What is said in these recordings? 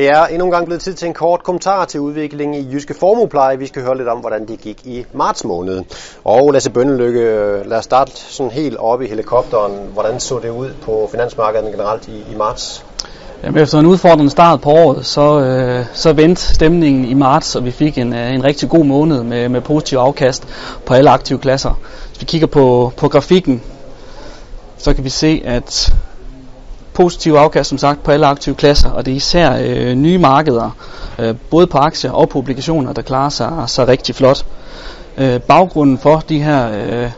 Det er endnu en gang blevet tid til en kort kommentar til udviklingen i Jyske Formuepleje. Vi skal høre lidt om, hvordan det gik i marts måned. Og Lasse Bønnelykke, lad os starte sådan helt oppe i helikopteren. Hvordan så det ud på finansmarkedet generelt i, i marts? Jamen, efter en udfordrende start på året, så, øh, så vendte stemningen i marts, og vi fik en, øh, en rigtig god måned med, med positiv afkast på alle aktive klasser. Hvis vi kigger på, på grafikken, så kan vi se, at positive afkast som sagt på alle aktive klasser, og det er især øh, nye markeder, øh, både på aktier og på obligationer, der klarer sig, sig rigtig flot. Øh, baggrunden for de her øh,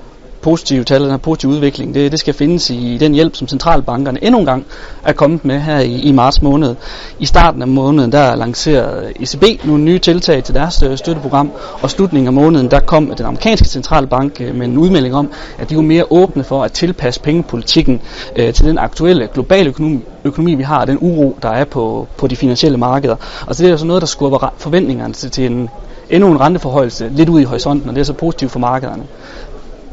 positive tal, den her positive udvikling, det, det skal findes i den hjælp, som centralbankerne endnu en gang er kommet med her i, i marts måned. I starten af måneden, der lancerede ECB nogle nye tiltag til deres øh, støtteprogram, og slutningen af måneden, der kom den amerikanske centralbank øh, med en udmelding om, at de var mere åbne for at tilpasse pengepolitikken øh, til den aktuelle globale økonomi, økonomi, vi har, og den uro, der er på, på de finansielle markeder. Og så det er altså noget, der skubber forventningerne til, til en endnu en renteforhøjelse lidt ud i horisonten, og det er så positivt for markederne.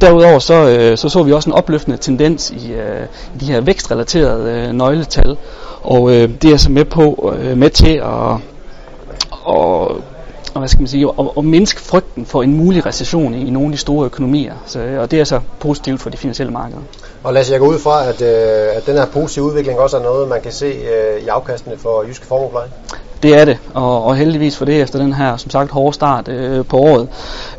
Derudover så, øh, så så vi også en opløftende tendens i, øh, i de her vækstrelaterede øh, nøgletal, og øh, det er så med på øh, med til at og, og hvad skal man sige, at, og mindske frygten for en mulig recession i, i nogle af de store økonomier. Så, øh, og det er så positivt for de finansielle markeder. Og lad os jeg gå ud fra, at, øh, at den her positive udvikling også er noget, man kan se øh, i afkastene for Jyske Formuepleje. Det er det, og, og heldigvis for det efter den her, som sagt, hårde start øh, på året.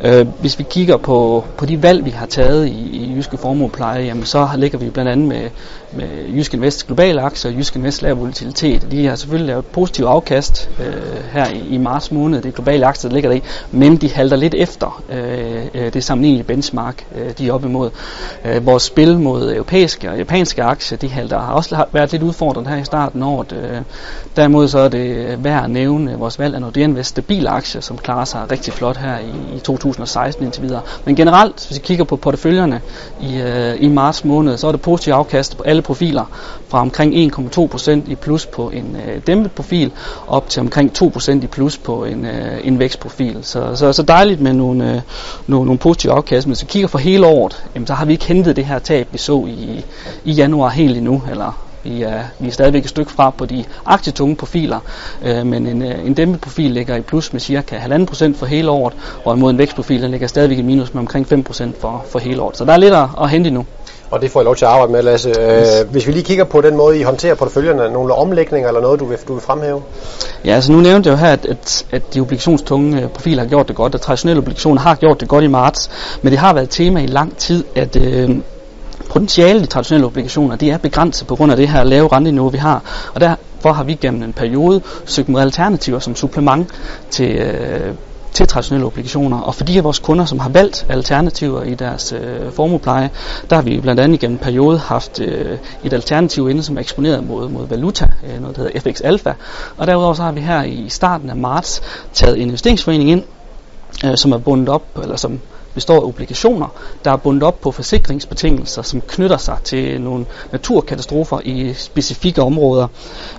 Øh, hvis vi kigger på, på de valg, vi har taget i, i Jyske Formuepleje, jamen, så ligger vi blandt andet med, med Jyske Invest globale aktier og Jyske Invest lav volatilitet. De har selvfølgelig lavet positiv afkast øh, her i, i marts måned, det globale aktier, der ligger der i, men de halter lidt efter øh, øh det sammenlignelige benchmark, øh, de er op imod. Øh, vores spil mod europæiske og japanske aktier, de halter, har også været lidt udfordrende her i starten af året. Øh, derimod så er det værd at nævne vores valg af Nordea Invest stabile aktier, som klarer sig rigtig flot her i, i 2016 indtil videre. Men generelt, hvis vi kigger på porteføljerne i, øh, i marts måned, så er det positiv afkast på alle profiler fra omkring 1,2% i plus på en øh, dæmpet profil op til omkring 2% i plus på en, øh, en vækstprofil. Så, så, så dejligt med nogle, øh, nogle, nogle positive afkast. Men hvis vi kigger for hele året, jamen, så har vi ikke hentet det her tab, vi så i, i januar helt endnu, eller vi er, vi er stadigvæk et stykke fra på de aktietunge profiler, øh, men en, øh, en dæmpet profil ligger i plus med cirka 1,5% for hele året, og mod en vækstprofil den ligger stadigvæk i minus med omkring 5% for, for hele året. Så der er lidt at, at hente endnu. Og det får jeg lov til at arbejde med, Lasse. Øh, hvis vi lige kigger på den måde, I håndterer porteføljerne, nogle omlægninger eller noget, du vil, du vil fremhæve? Ja, altså nu nævnte jeg jo her, at, at, at de obligationstunge øh, profiler har gjort det godt, og traditionelle obligationer har gjort det godt i marts, men det har været et tema i lang tid, at øh, potentiale i traditionelle obligationer, det er begrænset på grund af det her lave renteniveau, vi har. Og derfor har vi gennem en periode søgt mod alternativer som supplement til, øh, til traditionelle obligationer. Og fordi af vores kunder, som har valgt alternativer i deres øh, formuepleje, der har vi blandt andet gennem en periode haft øh, et alternativ inde, som er eksponeret mod, mod valuta, øh, noget der hedder FX Alpha. Og derudover så har vi her i starten af marts taget en investeringsforening ind, øh, som er bundet op, eller som består af obligationer, der er bundet op på forsikringsbetingelser, som knytter sig til nogle naturkatastrofer i specifikke områder.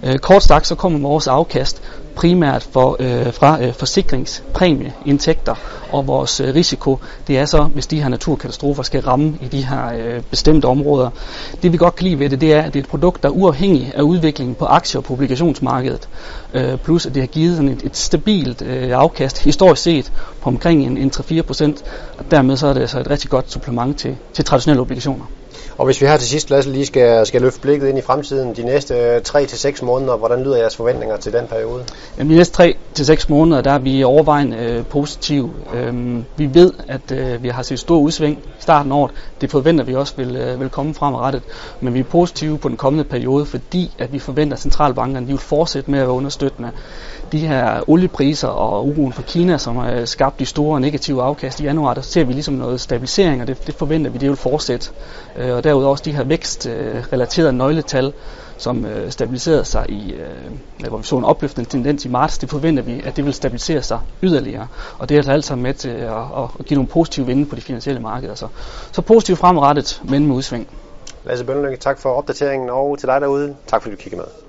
Øh, kort sagt så kommer vores afkast primært for, øh, fra øh, forsikringspræmieindtægter, og vores øh, risiko, det er så, hvis de her naturkatastrofer skal ramme i de her øh, bestemte områder. Det vi godt kan lide ved det, det er, at det er et produkt, der er uafhængig af udviklingen på aktie- og publikationsmarkedet, øh, plus at det har givet sådan et, et stabilt øh, afkast historisk set på omkring en, en 3-4 procent, og dermed så er det altså et rigtig godt supplement til, til traditionelle obligationer. Og hvis vi her til sidst, Lasse, lige skal, skal løfte blikket ind i fremtiden, de næste øh, 3-6 måneder, hvordan lyder jeres forventninger til den periode? Jamen, de næste 3-6 måneder, der er vi overvejende øh, positive. Øhm, vi ved, at øh, vi har set stor udsving i starten af året. Det forventer vi også vil, øh, vil komme fremadrettet. Men vi er positive på den kommende periode, fordi at vi forventer, at centralbankerne de vil fortsætte med at være understøttende. De her oliepriser og uroen for Kina, som har øh, skabt de store negative afkast i januar, der ser vi ligesom noget stabilisering, og det, det forventer vi, det vil fortsætte. Øh, og derudover også de her vækstrelaterede nøgletal, som øh, stabiliserede sig i, øh, hvor vi så en opløftende tendens i marts, det forventer vi, at det vil stabilisere sig yderligere. Og det er altså alt sammen med til at, at, give nogle positive vinde på de finansielle markeder. Så, så positivt fremrettet, men med udsving. Lasse Bønlykke, tak for opdateringen, og til dig derude, tak fordi du kiggede med.